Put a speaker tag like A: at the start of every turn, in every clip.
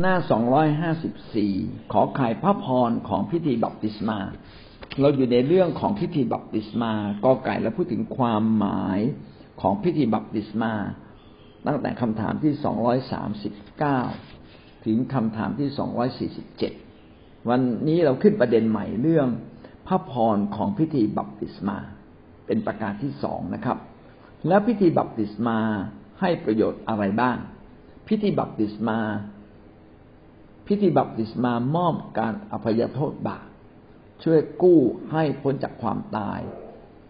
A: หน้าสองร้อยห้าสิบสี่ขอไขพระพรของพิธีบัพติศมา เราอยู่ในเรื่องของพิธีบัพติศมากอไก่แล้วพูดถึงความหมายของพิธีบัพติศมา ตั้งแต่คำถามที่สองร้อยสามสิบเก้าถึงคำถามที่สองร้อยสี่สิบเจ็ดวันนี้เราขึ้นประเด็นใหม่เรื่องพระพรของพิธีบัพติศมา เป็นประการที่สองนะครับ แล้วพิธีบัพติศมาให้ประโยชน์อะไรบ้าง พิธีบัพติศมา พิธีบัพติศมามอบการอภัยโทษบาปช่วยกู้ให้พ้นจากความตาย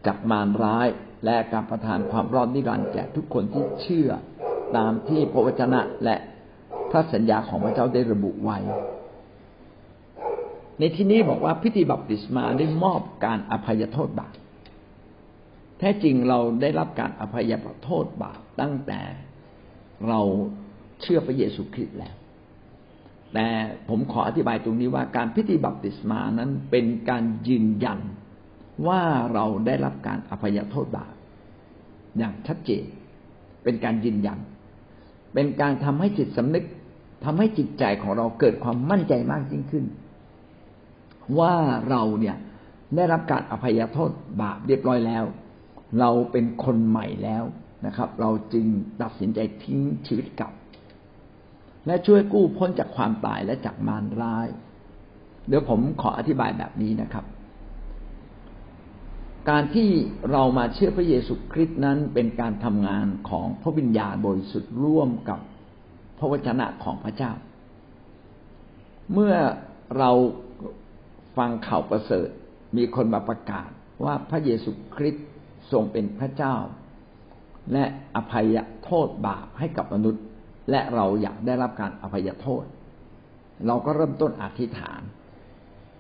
A: จากมารร้ายและการประทานความรอดนิรันดร์แก่ทุกคนที่เชื่อตามที่พระวจนะและพระสัญญาของพระเจ้าได้ระบุไว้ ในที่นี้บอกว่าพิธีบัพติศมาได้มอบการอภัยโทษบาปแท้จริงเราได้รับการอภัยโทษบาปตั้งแต่เราเชื่อพระเยซูคริสต์แล้ว แต่ผมขออธิบายตรงนี้ว่าการพิธีบัพติศมานั้นเป็นการยืนยันว่าเราได้รับการอภัยโทษบาปอย่างชัดเจน เป็นการยืนยัน เป็นการทำให้จิตสำนึกทำให้จิตใจของเราเกิดความมั่นใจมากยิ่งขึ้น ว่าเราเนี่ยได้รับการอภัยโทษบาปเรียบร้อยแล้ว เราเป็นคนใหม่แล้วนะครับ เราจึงตัดสินใจทิ้งชีวิตเก่า และช่วยกู้พ้นจากความตายและจากมารร้าย เดี๋ยวผมขออธิบายแบบนี้นะครับ การที่เรามาเชื่อพระเยซูคริสต์นั้นเป็นการทำงานของพระวิญญาณบริสุทธิ์ร่วมกับพระวจนะของพระเจ้า เมื่อเราฟังข่าวประเสริฐมีคนมาประกาศว่าพระเยซูคริสต์ทรงเป็นพระเจ้า และอภัยโทษบาปให้กับมนุษย์ และเราอยากได้รับการอภัยโทษ เราก็เริ่มต้นอธิษฐาน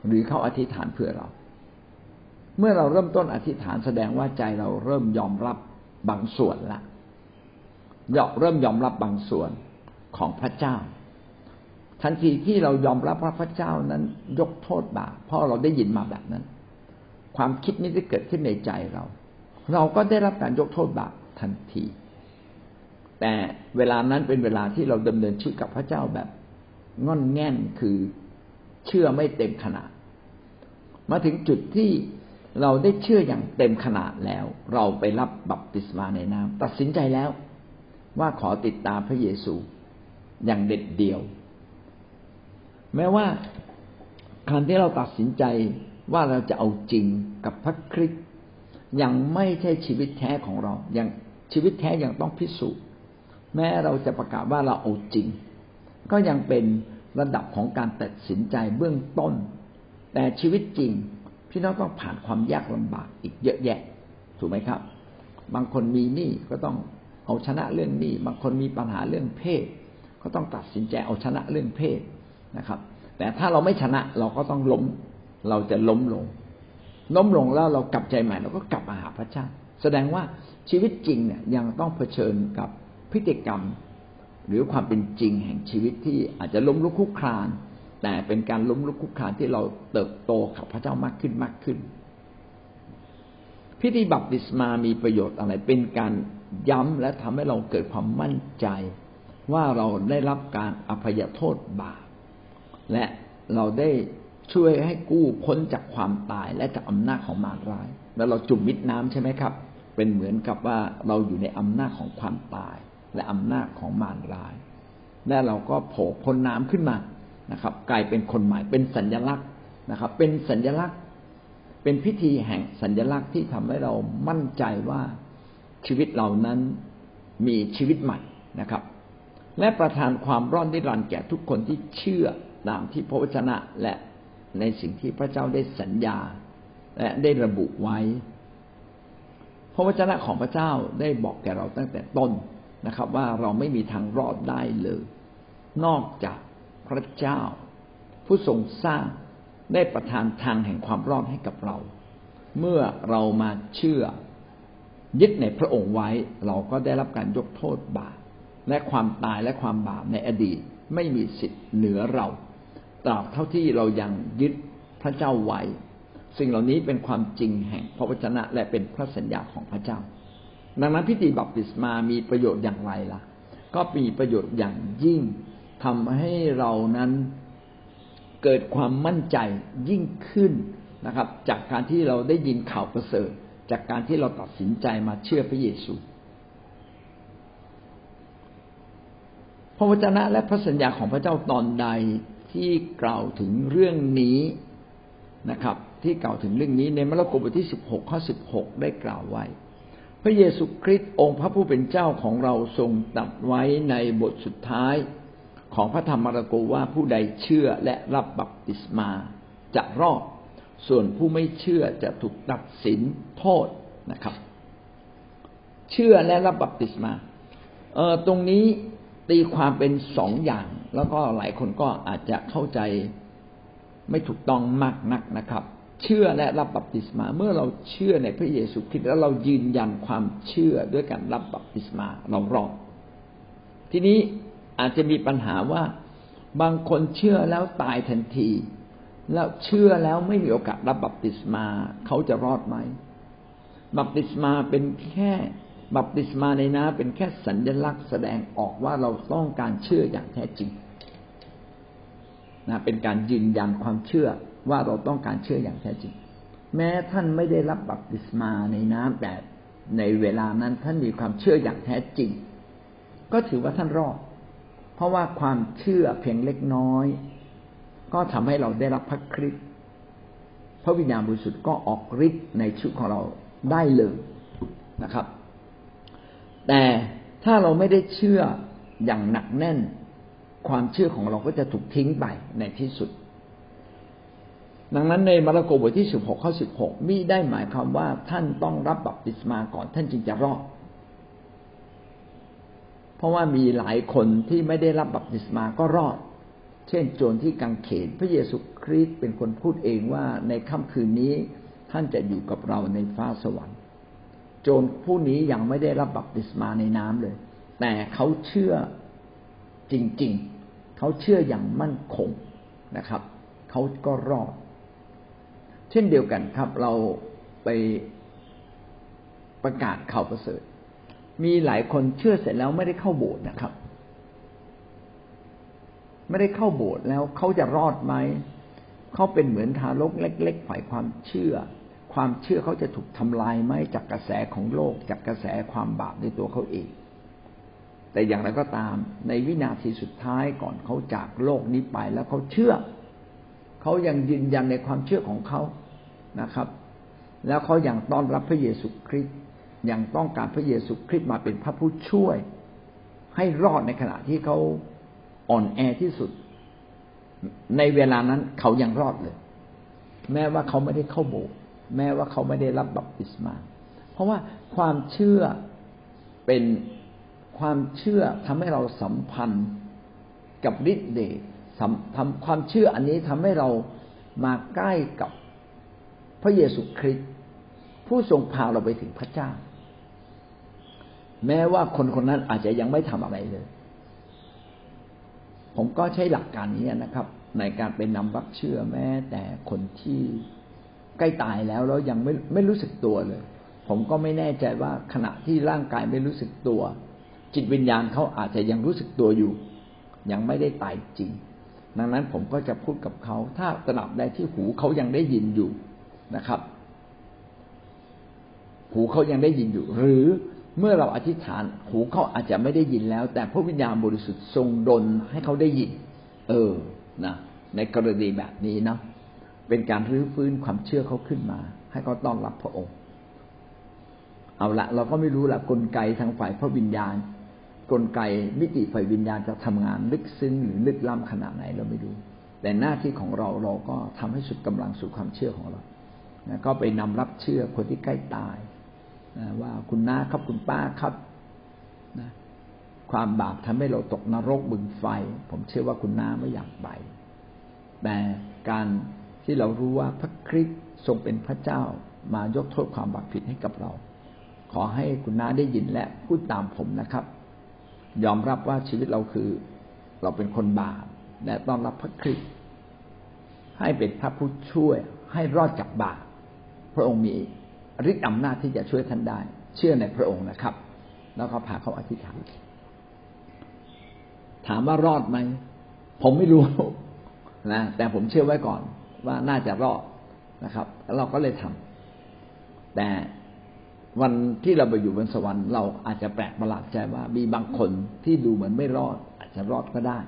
A: หรือเขาอธิษฐานเพื่อเรา เมื่อเราเริ่มต้นอธิษฐานแสดงว่าใจเราเริ่มยอมรับบางส่วนละยอเริ่มยอมรับบางส่วนของพระเจ้า ทันทีที่เรายอมรับว่าพระเจ้านั้นยกโทษบาปเพราะเราได้ยินมาแบบนั้น ความคิดนี้ได้เกิดขึ้นในใจเรา เราก็ได้รับการยกโทษบาปทันที แต่เวลานั้นเป็นเวลาที่เราดำเนินชีวิตกับพระเจ้าแบบง่อนแง่นคือเชื่อไม่เต็มขนาด มาถึงจุดที่เราได้เชื่ออย่างเต็มขนาดแล้ว เราไปรับบัพติศมาในน้ำตัดสินใจแล้วว่าขอติดตามพระเยซูอย่างเด็ดเดี่ยว แม้ว่าการที่เราตัดสินใจว่าเราจะเอาจริงกับพระคริสต์ยังไม่ใช่ชีวิตแท้ของเรายังชีวิตแท้ยังต้องพิสูจน์ แม้เราจะประกาศว่าเราเอาจริง ก็ยังเป็นระดับของการตัดสินใจเบื้องต้น แต่ชีวิตจริงพี่น้องต้องผ่านความยากลำบากอีกเยอะแยะ ถูกไหมครับ บางคนมีหนี้ก็ต้องเอาชนะเรื่องหนี้บางคนมีปัญหาเรื่องเพศ ก็ต้องตัดสินใจเอาชนะเรื่องเพศนะครับ แต่ถ้าเราไม่ชนะเราก็ต้องล้ม เราจะล้มลง ล้มลงแล้วเรากลับใจใหม่เราก็กลับมาหาพระเจ้า แสดงว่าชีวิตจริงเนี่ยยังต้องเผชิญกับ พฤติกรรม หรือความเป็นจริงแห่งชีวิตที่อาจจะล้มลุกคุกคลาน แต่เป็นการล้มลุกคุกคลานที่เราเติบโตกับพระเจ้ามากขึ้นมากขึ้น พิธีบัพติศมามีประโยชน์อะไร เป็นการย้ำและทำให้เราเกิดความมั่นใจ ว่าเราได้รับการอภัยโทษบาปและเราได้ช่วยให้กู้พ้นจากความตายและจากอำนาจของมารร้าย แล้วเราจุ่มมิดน้ำใช่ไหมครับ เป็นเหมือนกับว่าเราอยู่ในอำนาจของความตาย และอำนาจของมารร้าย และเราก็โผล่พ้นน้ำขึ้นมานะครับ กลายเป็นคนใหม่เป็นสัญญลักษณ์นะครับ เป็นสัญญลักษณ์ เป็นพิธีแห่งสัญญลักษณ์ที่ทำให้เรามั่นใจว่าชีวิตเรานั้นมีชีวิตใหม่นะครับ และประทานความรอดนิรันดร์แก่ทุกคนที่เชื่อตามที่พระวจนะและในสิ่งที่พระเจ้าได้สัญญา และได้ระบุไว้ พระวจนะของพระเจ้าได้บอกแก่เราตั้งแต่ต้น นะครับ ว่าเราไม่มีทางรอดได้เลย นอกจากพระเจ้า ผู้ทรงสร้างได้ประทานทางแห่งความรอดให้กับเรา เมื่อเรามาเชื่อยึดในพระองค์ไว้ เราก็ได้รับการยกโทษบาปและความตายและความบาปในอดีตไม่มีสิทธิ์เหนือเราตราบเท่าที่เรายังยึดพระเจ้าไว้ สิ่งเหล่านี้เป็นความจริงแห่งพระวจนะและเป็นพระสัญญาของพระเจ้า ดังนั้นพิธีบัพติศมามีประโยชน์อย่างไรล่ะ ก็มีประโยชน์อย่างยิ่งทำให้เรานั้นเกิดความมั่นใจยิ่งขึ้นนะครับ จากการที่เราได้ยินข่าวประเสริฐ จากการที่เราตัดสินใจมาเชื่อพระเยซูพระวจนะและพระสัญญาของพระเจ้าตอนใดที่กล่าวถึงเรื่องนี้นะครับ ที่กล่าวถึงเรื่องนี้ในมาระโกบทที่สิบหกข้อสิบหกได้กล่าวไว้ พระเยซูคริสต์องค์พระผู้เป็นเจ้าของเราทรงตัดไว้ในบทสุดท้ายของพระธรรมมาระโกว่าผู้ใดเชื่อและรับบัพติศมาจะรอด ส่วนผู้ไม่เชื่อจะถูกตัดสินโทษนะครับ เชื่อและรับบัพติศมาเออตรงนี้ตีความเป็นสองอย่าง แล้วก็หลายคนก็อาจจะเข้าใจไม่ถูกต้องมากนักนะครับ เชื่อและรับบัพติศมา เมื่อเราเชื่อในพระเยซูคริสต์แล้วเรายืนยันความเชื่อด้วยการรับบัพติศมาเรารอดทีนี้อาจจะมีปัญหาว่าบางคนเชื่อแล้วตายทันที แล้วเชื่อแล้วไม่มีโอกาสรับบัพติศมาเขาจะรอดไหมบัพติศมาเป็นแค่บัพติศมาในน้ำเป็นแค่สัญลักษณ์แสดงออกว่าเราต้องการเชื่ออย่างแท้จริงนะเป็นการยืนยันความเชื่อ ว่าเราต้องการเชื่ออย่างแท้จริง แม้ท่านไม่ได้รับบัพติศมาในน้ำแต่ในเวลานั้นท่านมีความเชื่ออย่างแท้จริง ก็ถือว่าท่านรอด เพราะว่าความเชื่อเพียงเล็กน้อย ก็ทำให้เราได้รับพระคริสต์พระวิญญาณบริสุทธิ์ก็ออกฤทธิ์ในชีวิตของเราได้เลยนะครับ แต่ถ้าเราไม่ได้เชื่ออย่างหนักแน่น ความเชื่อของเราก็จะถูกทิ้งไปในที่สุด ดังนั้นในมาระโกบทที่สิบหกข้อสิบหกมิได้หมายความว่าท่านต้องรับบัพติศมาก่อนท่านจึงจะรอด เพราะว่ามีหลายคนที่ไม่ได้รับบัพติศมาก็รอด เช่น โจรที่กังเขนพระเยซูคริสต์เป็นคนพูดเองว่าในค่ำคืนนี้ท่านจะอยู่กับเราในฟ้าสวรรค์ โจรผู้นี้ยังไม่ได้รับบัพติศมาในน้ำเลย แต่เขาเชื่อจริง ๆ เขาเชื่ออย่างมั่นคงนะครับ เขาก็รอด เช่นเดียวกันครับ เราไปประกาศข่าวประเสริฐ มีหลายคนเชื่อเสร็จแล้วไม่ได้เข้าโบสถ์นะครับ ไม่ได้เข้าโบสถ์แล้วเขาจะรอดไหมเขาเป็นเหมือนทารกเล็ก ๆ ฝ่ายความเชื่อ ความเชื่อเขาจะถูกทำลายไหมจากกระแสของโลก จากกระแสความบาปในตัวเขาเอง แต่อย่างไรก็ตามในวินาทีสุดท้ายก่อนเขาจากโลกนี้ไปแล้วเขาเชื่อ เขายังยืนยันในความเชื่อของเขา นะครับ แล้วเขาอยัางต้อนรับพระเยซูคริสต์อยังต้องการพระเยซูคริสต์มาเป็นพระผู้ช่วย ให้รอดในขณะที่เขาอ่อนแอที่สุด ในเวลานั้นเขายังรอดเลย แม้ว่าเขาไม่ได้เข้าโบสถ์แม้ว่าเขาไม่ได้รับบัพติศมา เพราะว่าความเชื่อเป็นความเชื่อทำให้เราสัมพันธ์กับฤทธิ์เดชทำความเชื่ออันนี้ทำให้เรามาใกล้กับ พระเยซูคริสต์ผู้ทรงพาเราไปถึงพระเจ้า แม้ว่าคนคนนั้นอาจจะยังไม่ทำอะไรเลย ผมก็ใช้หลักการนี้นะครับ ในการเป็นนำรับเชื่อแม้ แต่คนที่ใกล้ตายแล้วแล้วยังไม่ไม่รู้สึกตัวเลย ผมก็ไม่แน่ใจว่าขณะที่ร่างกายไม่รู้สึกตัว จิตวิญญาณเขาอาจจะยังรู้สึกตัวอยู่ ยังไม่ได้ตายจริง ดังนั้นผมก็จะพูดกับเขา ถ้าตระหนับได้ที่หูเขายังได้ยินอยู่ นะครับ หูเขายังได้ยินอยู่ หรือเมื่อเราอธิษฐาน หูเขาอาจจะไม่ได้ยินแล้ว แต่พระวิญญาณบริสุทธิ์ทรงดลให้เขาได้ยิน เออนะในกรณีแบบนี้เนาะเป็นการรื้อฟื้นความเชื่อเขาขึ้นมา ให้เขาต้อนรับพระองค์ เอาละเราก็ไม่รู้ละกลไกทางฝ่ายพระวิญญาณ กลไกมิติฝ่ายวิญญาณจะทำงานลึกซึ้งหรือลึกล้ำขนาดไหนเราไม่รู้แต่หน้าที่ของเราเราก็ทำให้สุดกำลังสู่ความเชื่อของเรา ก็ไปนำรับเชื่อคนที่ใกล้ตายว่าคุณน้าครับคุณป้าครับนะความบาปทำให้เราตกนรกบึงไฟ ผมเชื่อว่าคุณน้าไม่อยากไป แต่การที่เรารู้ว่าพระคริสต์ทรงเป็นพระเจ้ามายกโทษความบาปผิดให้กับเรา ขอให้คุณน้าได้ยินและพูดตามผมนะครับ ยอมรับว่าชีวิตเราคือเราเป็นคนบาปและต้อนรับพระคริสต์ให้เป็นพระผู้ช่วยให้รอดจากบาป พระองค์มีฤทธิ์อำนาจที่จะช่วยท่านได้ เชื่อในพระองค์นะครับ แล้วก็พาเขาอธิษฐาน ถามว่ารอดไหม ผมไม่รู้นะแต่ผมเชื่อไว้ก่อนว่าน่าจะรอดนะครับแล้วเราก็เลยทำแต่วันที่เราไปอยู่บนสวรรค์เราอาจจะแปลกประหลาดใจว่า มีบางคนที่ดูเหมือนไม่รอด อาจจะรอดก็ได้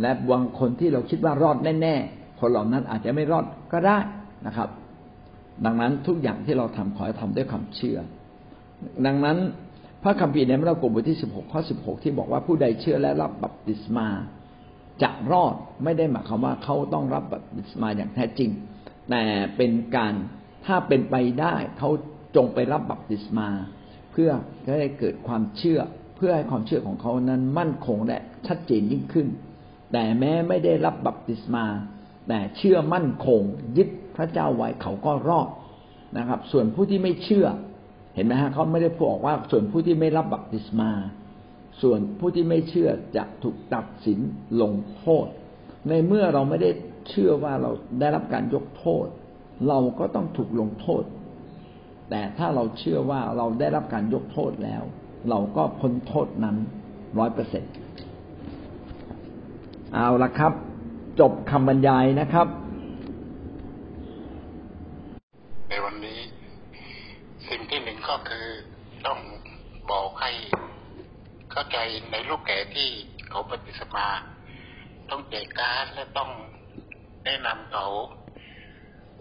A: และบางคนที่เราคิดว่ารอดแน่ๆคนเหล่านั้นอาจจะไม่รอดก็ได้นะครับ ดังนั้นทุกอย่างที่เราทำขอให้ทำด้วยความเชื่อ ดังนั้นพระคัมภีร์ในมาระโกบทที่สิบหกข้อสิบหกที่บอกว่าผู้ใดเชื่อและรับบัพติศมา จะรอดไม่ได้หมายความว่าเขาต้องรับบัพติศมาอย่างแท้จริง แต่เป็นการถ้าเป็นไปได้เขาจงไปรับบัพติศมา เพื่อจะได้เกิดความเชื่อ เพื่อให้ความเชื่อของเขานั้นมั่นคงและชัดเจนยิ่งขึ้น แต่แม้ไม่ได้รับบัพติศมา แต่เชื่อมั่นคงยึด พระเจ้าไว้เขาก็รอดนะครับ ส่วนผู้ที่ไม่เชื่อ เห็นไหมฮะเขาไม่ได้บอกว่า ส่วนผู้ที่ไม่รับบัพติศมา ส่วนผู้ที่ไม่เชื่อจะถูกตัดสินลงโทษ ในเมื่อเราไม่ได้เชื่อว่าเราได้รับการยกโทษ เราก็ต้องถูกลงโทษ แต่ถ้าเราเชื่อว่าเราได้รับการยกโทษแล้ว เราก็พ้นโทษนั้นร้อยเปอร์เซ็นเอาละครับ จบคำบรรยายนะครับ
B: ในวันนี้ สิ่งที่หนึ่งก็คือต้องบอกให้เข้า ใจในลูกแก่ที่เขาปฏิสมา ต้องแจกการและต้องแนะนำเขา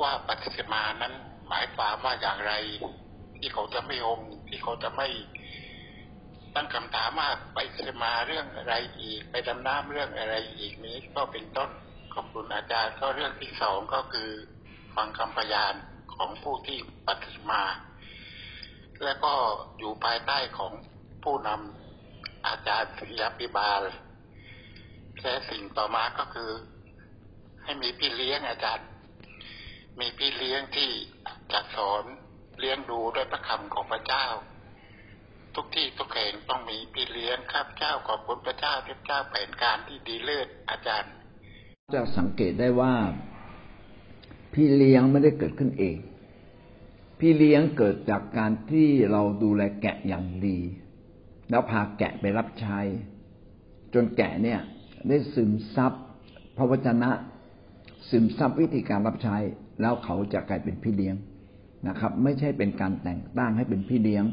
B: ว่าปฏิสมานั้นหมายความว่าอย่างไร ที่เขาจะไม่องที่เขาจะไม่ตั้งคำถามว่าไปสมาเรื่องอะไรอีก ไปดำน้ำเรื่องอะไรอีกนี้ก็เป็นต้นขอบคุณอาจารย์ก็เรื่องที่สองก็คือฟังคำพยานของผู้ที่ปฏิสมา และก็อยู่ภายใต้ของผู้นำ อาจารย์ศิยปิบาลและสิ่งต่อมาก็คือ ให้มีพี่เลี้ยงอาจารย์ มีพี่เลี้ยงที่จะสอนเลี้ยงดูด้วยพระคำของพระเจ้า ทุกที่ทุกแห่งต้องมีพี่เลี้ยงครับเจ้าขอบคุณพระเจ้าที่เจ้าแผนการที่ดีเลิศอาจารย์
A: จะสังเกตได้ว่า พี่เลี้ยงไม่ได้เกิดขึ้นเอง พี่เลี้ยงเกิดจากการที่เราดูแลแกะอย่างดี แล้วพาแกะไปรับใช้ จนแกะเนี่ย ได้ซึมซับพระวจนะ ซึมซับวิธีการรับใช้ แล้วเขาจะกลายเป็นพี่เลี้ยงนะครับ ไม่ใช่เป็นการแต่งตั้งให้เป็นพี่เลี้ยง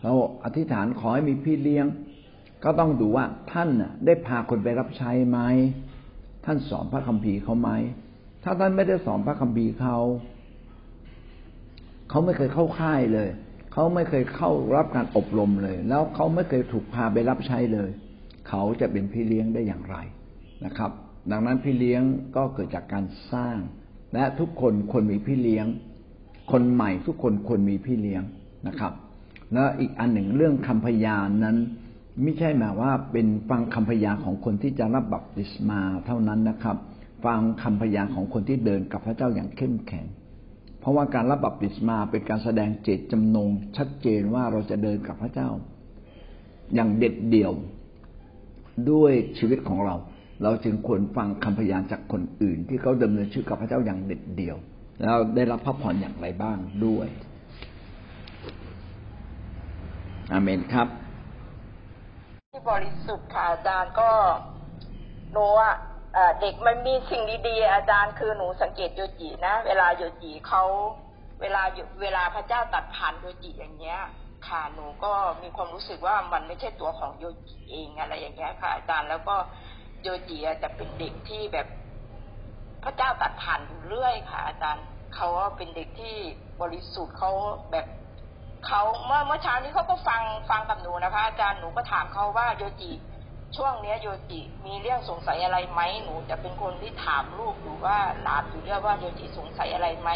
A: เราอธิษฐานขอให้มีพี่เลี้ยง ก็ต้องดูว่าท่านได้พาคนไปรับใช้ไหมท่านสอนพระคัมภีร์เขาไหมถ้าท่านไม่ได้สอนพระคัมภีร์เขาเขาไม่เคยเข้าค่ายเลย เขาไม่เคยเข้ารับการอบรมเลย แล้วเขาไม่เคยถูกพาไปรับใช้เลย เขาจะเป็นพี่เลี้ยงได้อย่างไรนะครับ ดังนั้นพี่เลี้ยงก็เกิดจากการสร้าง และทุกคนควรมีพี่เลี้ยง คนใหม่ทุกคนควรมีพี่เลี้ยงนะครับ แล้วอีกอันหนึ่งเรื่องคำพยานนั้น ไม่ใช่หมายว่าเป็นฟังคำพยานของคนที่จะรับบัพติศมาเท่านั้นนะครับ ฟังคำพยานของคนที่เดินกับพระเจ้าอย่างเข้มแข็ง เพราะว่าการรับบัพติศมาเป็นการแสดงเจตจำนง ชัดเจนว่าเราจะเดินกับพระเจ้า อย่างเด็ดเดี่ยวด้วยชีวิตของเรา เราจึงควรฟังคำพยานจากคนอื่น ที่เขาดำเนินชีวิตกับพระเจ้าอย่างเด็ดเดี่ยว แล้วได้รับพระพรอย่างไรบ้างด้วยอาเมนครับ
C: ที่บริสุทธิ์ค่ะอาจารย์ก็หนูอะ เด็กมันมีสิ่งดีๆอาจารย์คือหนูสังเกตโยจินะ เวลาโยจิเขาเวลาเวลาพระเจ้าตัดผ่านโยจิอย่างเงี้ย ค่ะหนูก็มีความรู้สึกว่ามันไม่ใช่ตัวของโยจิเองอะไรอย่างเงี้ยค่ะ อาจารย์แล้วก็โยจิจะเป็นเด็กที่แบบพระเจ้าตัดผ่านอยู่เรื่อยค่ะ อาจารย์เขาเป็นเด็กที่บริสุทธิ์เขาแบบเขาเมื่อเมื่อเช้านี้เขาก็ฟังฟังกับหนูนะคะ อาจารย์หนูก็ถามเขาว่าโยจิ ช่วงเนี้ยโยจิมีเรื่องสงสัยอะไรไหมหนูจะเป็นคนที่ถามลูกอยู่ว่าหลานอยู่เรื่องว่าโยจิสงสัยอะไรไหม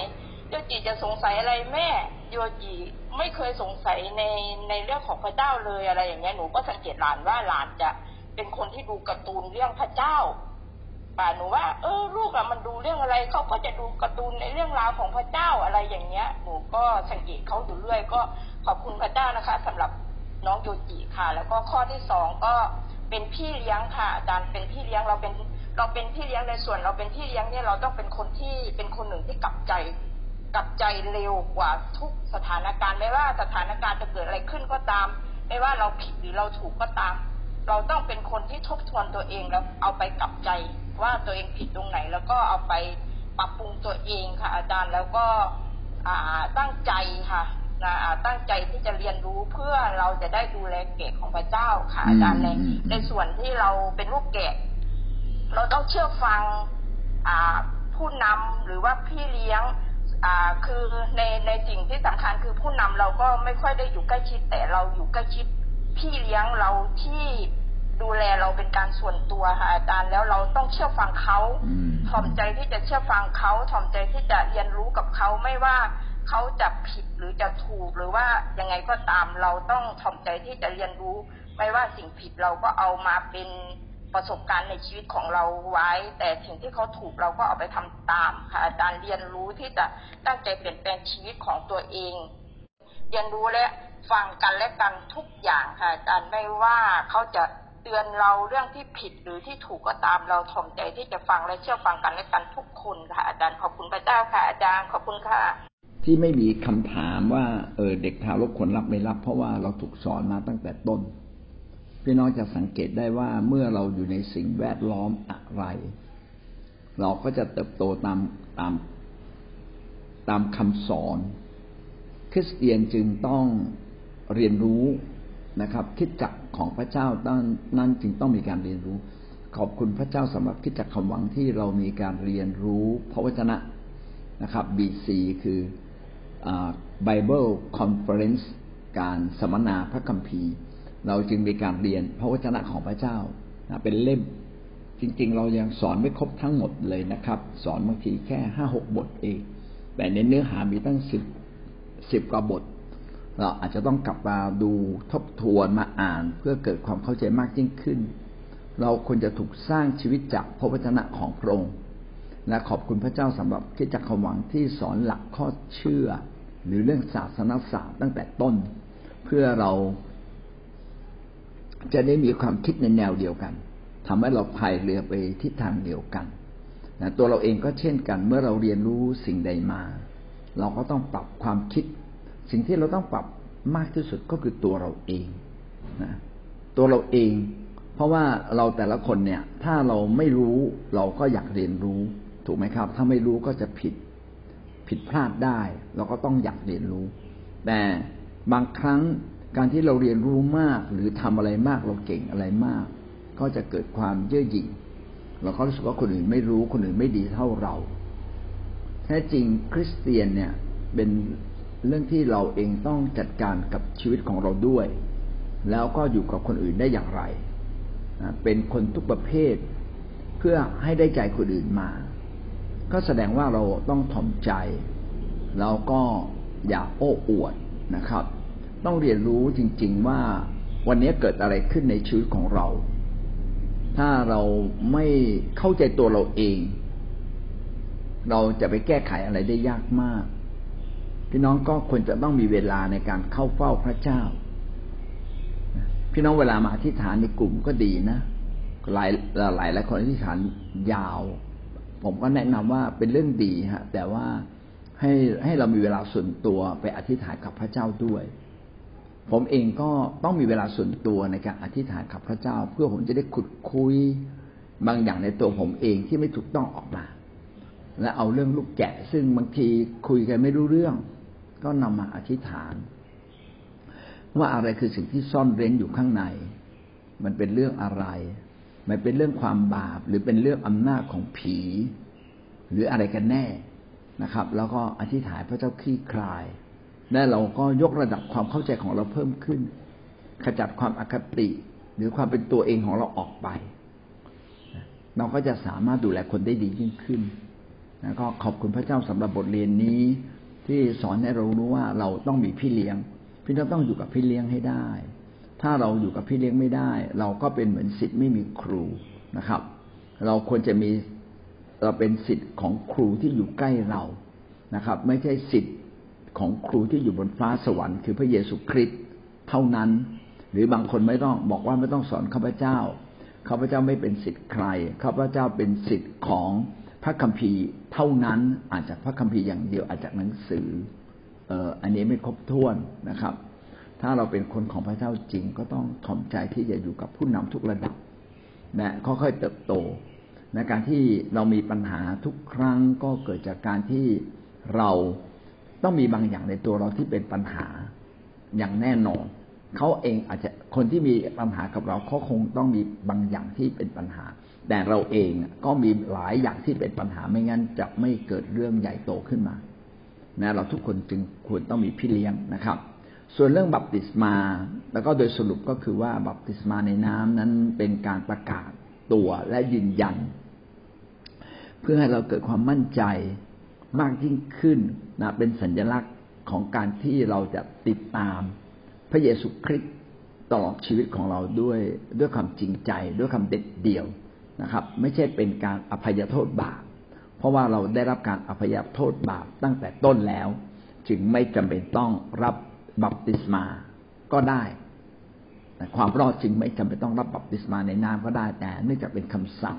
C: โยจิจะสงสัยอะไรแม่โยจิไม่เคยสงสัยในในเรื่องของพระเจ้าเลยอะไรอย่างเงี้ยหนูก็สังเกตหลานว่าหลานจะเป็นคนที่ดูการ์ตูนเรื่องพระเจ้าป่าหนูว่าเออลูกอะมันดูเรื่องอะไรเขาก็จะดูการ์ตูนในเรื่องราวของพระเจ้าอะไรอย่างเงี้ย หนูก็สังเกตเขาอยู่เรื่อย ก็ขอบคุณพระเจ้านะคะสำหรับน้องโยจิค่ะ แล้วก็ข้อที่สองก็ เป็นพี่เลี้ยงค่ะอาจารย์เป็นพี่เลี้ยงเราเป็นเราเป็นพี่เลี้ยงในส่วน เราเป็นพี่เลี้ยงเนี่ยเราต้องเป็นคนที่เป็นคนหนึ่งที่กลับใจกลับใจเร็วกว่าทุกสถานการณ์ไม่ว่าสถานการณ์จะเกิดอะไรขึ้นก็ตาม ไม่ว่าเราผิดหรือเราถูกก็ตาม เราต้องเป็นคนที่ทบทวนตัวเองแล้วเอาไปกลับใจ ว่าตัวเองผิดตรงไหน แล้วก็เอาไปปรับปรุงตัวเองค่ะ อาจารย์แล้วก็ตั้งใจค่ะ นะตั้งใจที่จะเรียนรู้เพื่อเราจะได้ดูแลเกะของพระเจ้าค่ะอาจารย์ในในส่วนที่เราเป็นลูกแกะเราต้องเชื่อฟังผู้นำหรือว่าพี่เลี้ยงคือในในสิ่งที่สำคัญคือผู้นำเราก็ไม่ค่อยได้อยู่ใกล้ชิด แต่เราอยู่ใกล้ชิดพี่เลี้ยงเราที่ดูแลเราเป็นการส่วนตัวค่ะอาจารย์แล้วเราต้องเชื่อฟังเขาถ่อมใจที่จะเชื่อฟังเขาถ่อมใจที่จะเรียนรู้กับเขาไม่ว่า เขาจะผิดหรือจะถูกหรือว่ายังไงก็ตามเราต้องถ่อมใจที่จะเรียนรู้ ไม่ว่าสิ่งผิดเราก็เอามาเป็นประสบการณ์ในชีวิตของเราไว้ แต่สิ่งที่เขาถูกเราก็เอาไปทำตามค่ะอาจารย์เรียนรู้ที่จะตั้งใจเปลี่ยนแปลงชีวิตของตัวเอง เรียนรู้และฟังกันและกันทุกอย่างค่ะอาจารย์ไม่ว่าเขาจะเตือนเราเรื่องที่ผิดหรือที่ถูกก็ตามเราถ่อมใจที่จะฟังและเชื่อฟังกันและกันทุกคนค่ะอาจารย์ขอบคุณพระเจ้าค่ะอาจารย์ขอบคุณค่ะ
A: ที่ไม่มีคำถามว่าเออเด็กทารกควรรับไม่รับ เพราะว่าเราถูกสอนมาตั้งแต่ต้นพี่น้องจะสังเกตได้ว่าเมื่อเราอยู่ในสิ่งแวดล้อมอะไร เราก็จะเติบโตตามตามตามคำสอน คริสเตียนจึงต้องเรียนรู้นะครับ คิดจักของพระเจ้าตั้งนั้นจึงต้องมีการเรียนรู้ ขอบคุณพระเจ้าสำหรับคิดจักคำหวังที่เรามีการเรียนรู้พระวจนะนะครับ BC คือ Bible Conference การสัมมนาพระคัมภีร์ เราจึงมีการเรียนพระวจนะของพระเจ้าเป็นเล่ม จริง ๆ เรายังสอนไม่ครบทั้งหมดเลยนะครับ สอนบางทีแค่ห้าหกบทเอง แต่ในเนื้อหามีตั้งสิบสิบกว่าบท เราอาจจะต้องกลับมาดูทบทวนมาอ่านเพื่อเกิดความเข้าใจมากยิ่งขึ้น เราควรจะถูกสร้างชีวิตจากพระวจนะของพระองค์และขอบคุณพระเจ้าสำหรับคิดจักขวังที่สอนหลักข้อเชื่อ หรือเรื่องศาสนศาสตร์ตั้งแต่ต้น เพื่อเราจะได้มีความคิดในแนวเดียวกันทำให้เราพายเรือไปทิศทางเดียวกันนะตัวเราเองก็เช่นกันเมื่อเราเรียนรู้สิ่งใดมา เราก็ต้องปรับความคิด สิ่งที่เราต้องปรับมากที่สุดก็คือตัวเราเองนะตัวเราเอง เพราะว่าเราแต่ละคนเนี่ย ถ้าเราไม่รู้เราก็อยากเรียนรู้ ถูกไหมครับ ถ้าไม่รู้ก็จะผิด ผิดพลาดได้ เราก็ต้องอยากเรียนรู้ แต่บางครั้งการที่เราเรียนรู้มากหรือทำอะไรมากเราเก่งอะไรมาก ก็จะเกิดความเย่อหยิ่งเราก็รู้สึกว่าคนอื่นไม่รู้คนอื่นไม่ดีเท่าเรา แท้จริงคริสเตียนเนี่ยเป็นเรื่องที่เราเองต้องจัดการกับชีวิตของเราด้วย แล้วก็อยู่กับคนอื่นได้อย่างไร เป็นคนทุกประเภท เพื่อให้ได้ใจคนอื่นมา ก็แสดงว่าเราต้องถ่อมใจ แล้วก็อย่าโอ้อวดนะครับ ต้องเรียนรู้จริง ๆว่าวันนี้เกิดอะไรขึ้นในชีวิตของเรา ถ้าเราไม่เข้าใจตัวเราเอง เราจะไปแก้ไขอะไรได้ยากมาก พี่น้องก็ควรจะต้องมีเวลาในการเข้าเฝ้าพระเจ้า พี่น้องเวลามาอธิษฐานในกลุ่มก็ดีนะ หลายหลายหลายคนอธิษฐานยาว ผมก็แนะนำว่าเป็นเรื่องดีฮะแต่ว่าให้ให้เรามีเวลาส่วนตัวไปอธิษฐานกับพระเจ้าด้วย ผมเองก็ต้องมีเวลาส่วนตัวในการอธิษฐานกับพระเจ้า เพื่อผมจะได้ขุดคุยบางอย่างในตัวผมเองที่ไม่ถูกต้องออกมา และเอาเรื่องลูกแกะ ซึ่งบางทีคุยกันไม่รู้เรื่อง ก็นำมาอธิษฐาน ว่าอะไรคือสิ่งที่ซ่อนเร้นอยู่ข้างใน มันเป็นเรื่องอะไร มันเป็นเรื่องความบาป หรือเป็นเรื่องอำนาจของผี หรืออะไรกันแน่นะครับ แล้วก็อธิษฐานพระเจ้าคลี่คลาย และเราก็ยกระดับความเข้าใจของเราเพิ่มขึ้น ขจัดความอคติ หรือความเป็นตัวเองของเราออกไป เราก็จะสามารถดูแลคนได้ดียิ่งขึ้นแล้วก็ขอบคุณพระเจ้าสำหรับบทเรียนนี้ ที่สอนให้เรารู้ว่าเราต้องมีพี่เลี้ยง พี่เราต้องอยู่กับพี่เลี้ยงให้ได้ ถ้าเราอยู่กับพี่เลี้ยงไม่ได้ เราก็เป็นเหมือนสิทธิ์ไม่มีครูนะครับ เราควรจะมีเราเป็นสิทธิ์ของครูที่อยู่ใกล้เรานะครับ ไม่ใช่สิทธิ์ของครูที่อยู่บนฟ้าสวรรค์คือพระเยซูคริสต์เท่านั้น หรือบางคนไม่ต้องบอกว่าไม่ต้องสอนข้าพเจ้าข้าพเจ้าไม่เป็นสิทธิ์ใครข้าพเจ้าเป็นสิทธิ์ของพระคัมภีร์เท่านั้นอาจจะพระคัมภีร์อย่างเดียวอาจจะหนังสือเอ่ออันนี้ไม่ครบถ้วนนะครับ ถ้าเราเป็นคนของพระเจ้าจริง ก็ต้องถ่อมใจที่จะอยู่กับผู้นำทุกระดับนะค่อยๆเติบโตในการที่เรามีปัญหาทุกครั้งก็เกิดจากการที่เราต้องมีบางอย่างในตัวเราที่เป็นปัญหาอย่างแน่นอนเขาเองอาจจะคนที่มีปัญหากับเราเขาคงต้องมีบางอย่างที่เป็นปัญหา แต่เราเองก็มีหลายอย่างที่เป็นปัญหาไม่งั้นจะไม่เกิดเรื่องใหญ่โตขึ้นมานะเราทุกคนจึงควรต้องมีพี่เลี้ยงนะครับ ส่วนเรื่องบัพติศมา แล้วก็โดยสรุปก็คือว่าบัพติศมาในน้ำนั้นเป็นการประกาศตัวและยืนยัน เพื่อให้เราเกิดความมั่นใจมากยิ่งขึ้นนะเป็นสัญลักษณ์ของการที่เราจะติดตามพระเยซูคริสต์ตลอดชีวิตของเราด้วยด้วยความจริงใจ ด้วยคำเด็ดเดี่ยวนะครับ ไม่ใช่เป็นการอภัยโทษบาปเพราะว่าเราได้รับการอภัยโทษบาปตั้งแต่ต้นแล้ว จึงไม่จำเป็นต้องรับ บัพติศมาก็ได้ความรอดจึงไม่จำเป็นต้องรับบัพติศมาในน้ำก็ได้แต่เนื่องจากเป็นคำสั่ง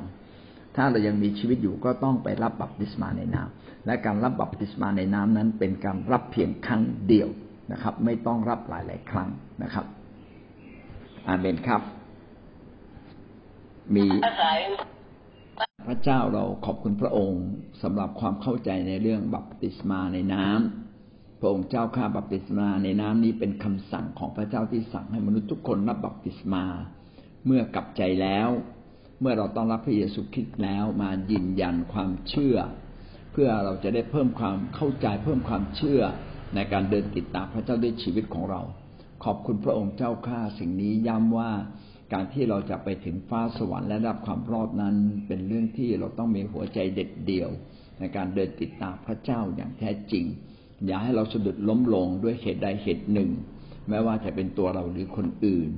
A: ถ้าเรายังมีชีวิตอยู่ก็ต้องไปรับบัพติศมาในน้ำและการรับบัพติศมาในน้ำนั้นเป็นการรับเพียงครั้งเดียวนะครับ ไม่ต้องรับหลายหลายครั้งนะครับ อาเมนครับ มีพระเจ้าเราขอบคุณพระองค์สำหรับความเข้าใจในเรื่องบัพติศมาในน้ำ พระองค์เจ้าข้าบัพติศมาในน้ำนี้เป็นคำสั่งของพระเจ้าที่สั่งให้มนุษย์ทุกคนรับบัพติศมา เมื่อกลับใจแล้ว เมื่อเราต้องรับพระเยซูคริสต์แล้วมายืนยันความเชื่อ เพื่อเราจะได้เพิ่มความเข้าใจเพิ่มความเชื่อในการเดินติดตามพระเจ้าด้วยชีวิตของเรา ขอบคุณพระองค์เจ้าข้าสิ่งนี้ย้ำว่าการที่เราจะไปถึงฟ้าสวรรค์และรับความรอดนั้น เป็นเรื่องที่เราต้องมีหัวใจเด็ดเดี่ยว ในการเดินติดตามพระเจ้าอย่างแท้จริง อย่าให้เราสะดุดล้มลงด้วยเหตุใดเหตุหนึ่งแม้ว่าจะเป็นตัวเราหรือคนอื่น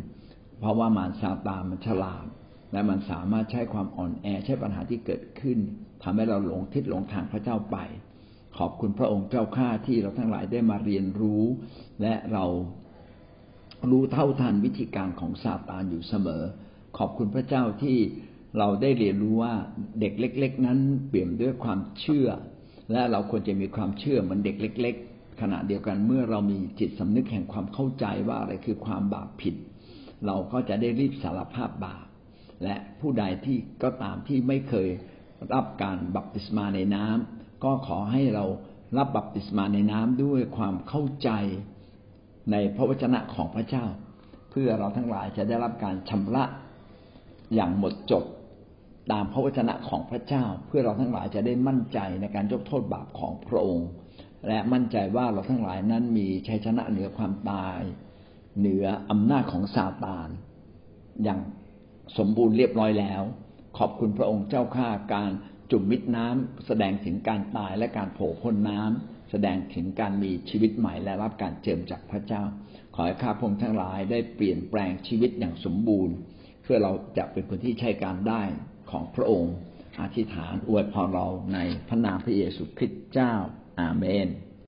A: เพราะว่ามารซาตานมันฉลาด และมันสามารถใช้ความอ่อนแอใช้ปัญหาที่เกิดขึ้นทำให้เราหลงทิศหลงทางพระเจ้าไป ขอบคุณพระองค์เจ้าข้าที่เราทั้งหลายได้มาเรียนรู้ และเรารู้เท่าทันวิธีการของซาตานอยู่เสมอ ขอบคุณพระเจ้าที่เราได้เรียนรู้ว่าเด็กเล็ก ๆ นั้นเปี่ยมด้วยความเชื่อ และเราควรจะมีความเชื่อเหมือนเด็กเล็ก ๆ ขณะเดียวกันเมื่อเรามีจิตสำนึกแห่งความเข้าใจว่าอะไรคือความบาปผิด เราก็จะได้รีบสารภาพบาปและผู้ใดที่ก็ตามที่ไม่เคยรับการบัพติศมาในน้ำก็ขอให้เรารับบัพติศมาในน้ำด้วยความเข้าใจในพระวจนะของพระเจ้า เพื่อเราทั้งหลายจะได้รับการชำระอย่างหมดจด ตามพระวจนะของพระเจ้า เพื่อเราทั้งหลายจะได้มั่นใจในการยกโทษบาปของพระองค์ และมั่นใจว่าเราทั้งหลายนั้นมีชัยชนะเหนือความตาย เหนืออำนาจของซาตาน อย่างสมบูรณ์เรียบร้อยแล้ว ขอบคุณพระองค์เจ้าข้าการจุ่มมิดน้ำแสดงถึงการตายและการโผล่พ้นน้ำแสดงถึงการมีชีวิตใหม่และรับการเจิมจากพระเจ้า ขอให้ข้าพงทั้งหลายได้เปลี่ยนแปลงชีวิตอย่างสมบูรณ์ เพื่อเราจะเป็นคนที่ใช้การได้ ของพระองค์ อธิษฐานอวยพรเราในพระนามพระเยซูคริสต์เจ้าอาเมน